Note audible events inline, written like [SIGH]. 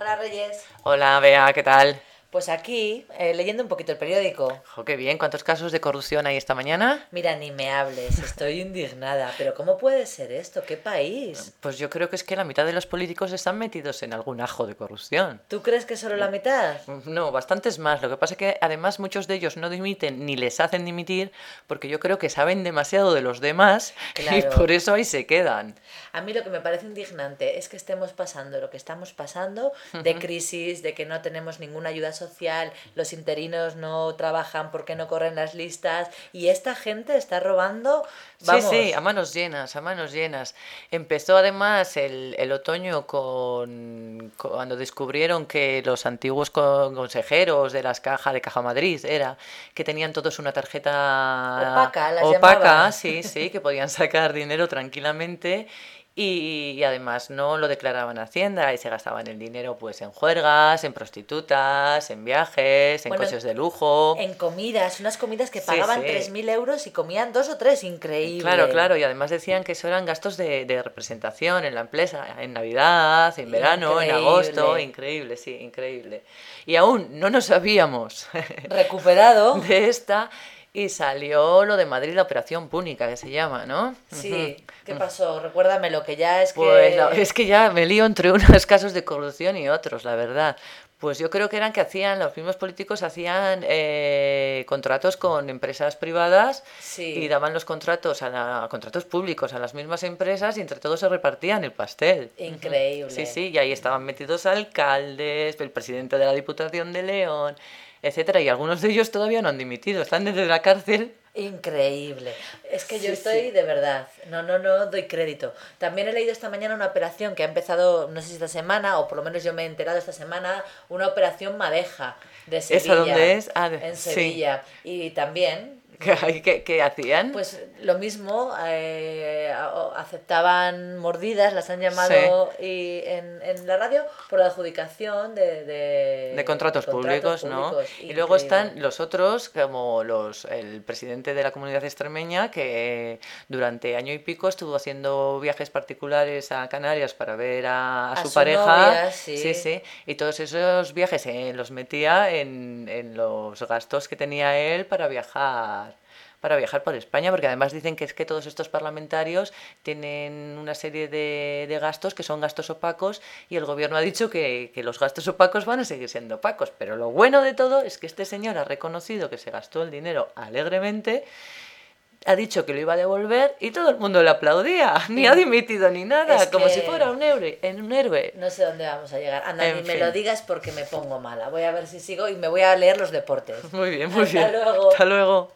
Hola Reyes. Hola Bea, ¿qué tal? Pues aquí, eh, leyendo un poquito el periódico. Jo, qué bien, ¿cuántos casos de corrupción hay esta mañana? Mira, ni me hables, estoy indignada. Pero ¿cómo puede ser esto? ¿Qué país? Pues yo creo que es que la mitad de los políticos están metidos en algún ajo de corrupción. ¿Tú crees que solo la mitad? No, bastantes más. Lo que pasa es que además muchos de ellos no dimiten ni les hacen dimitir porque yo creo que saben demasiado de los demás y por eso ahí se quedan. A mí lo que me parece indignante es que estemos pasando lo que estamos pasando, de crisis, de que no tenemos ninguna ayuda social, los interinos no trabajan porque no corren las listas y esta gente está robando, vamos, Sí, sí, a manos llenas, a manos llenas. Empezó además el, el otoño con cuando descubrieron que los antiguos co- consejeros de las cajas de Caja Madrid era que tenían todos una tarjeta Opaca, las opaca, llamaban. sí, sí, que podían sacar dinero tranquilamente. Y, y además no lo declaraban a Hacienda y se gastaban el dinero pues en juergas, en prostitutas, en viajes, en Bueno, coches de lujo. en comidas, unas comidas que Sí, pagaban sí. 3.000 euros y comían dos o tres, increíble. Claro, claro, y además decían que eso eran gastos de, de representación en la empresa, en Navidad, en verano, en agosto, Increíble. sí, increíble. Y aún no nos sabíamos Recuperado. [LAUGHS] de esta y salió lo de Madrid, la operación púnica, que se llama, ¿no? Sí, ¿qué pasó? Recuérdamelo, que ya es que... Pues la- es que ya me lío entre unos [LAUGHS] casos de corrupción y otros, la verdad. Pues yo creo que eran que hacían, los mismos políticos hacían eh, contratos con empresas privadas Sí. y daban los contratos a, la- a contratos públicos a las mismas empresas y entre todos se repartían el pastel. Increíble. Sí, sí, y ahí estaban metidos alcaldes, el presidente de la Diputación de León, etcétera, y algunos de ellos todavía no han dimitido, están desde la cárcel. Increíble. Es que yo Sí, estoy sí. de verdad, no, no, no doy crédito. También he leído esta mañana una operación que ha empezado, no sé si esta semana, o por lo menos yo me he enterado esta semana, una operación Madeja de Sevilla. dónde es? Ah, de- en sí. Sevilla. Y también, [LAUGHS] ¿Qué, qué- hacían? pues lo mismo, eh, aceptaban mordidas, las han llamado y en, en la radio por la adjudicación de... De, de contratos, públicos, ¿no? públicos. Y luego están los otros, como los el presidente de la comunidad extremeña, que durante año y pico estuvo haciendo viajes particulares a Canarias para ver a, a A su, su pareja. novia, sí. sí, sí. Y todos esos viajes eh, los metía en, en los gastos que tenía él para viajar para viajar por España, porque además dicen que es que todos estos parlamentarios tienen una serie de, de gastos que son gastos opacos y el gobierno ha dicho que, que los gastos opacos van a seguir siendo opacos. Pero lo bueno de todo es que este señor ha reconocido que se gastó el dinero alegremente, ha dicho que lo iba a devolver y todo el mundo le aplaudía, [LAUGHS] ni ha dimitido ni nada, Es como si fuera un héroe, en un héroe. No sé dónde vamos a llegar. Anda, En ni me lo digas porque me pongo mala. Voy a ver si sigo y me voy a leer los deportes. Muy bien, muy Hasta bien. luego. Hasta luego.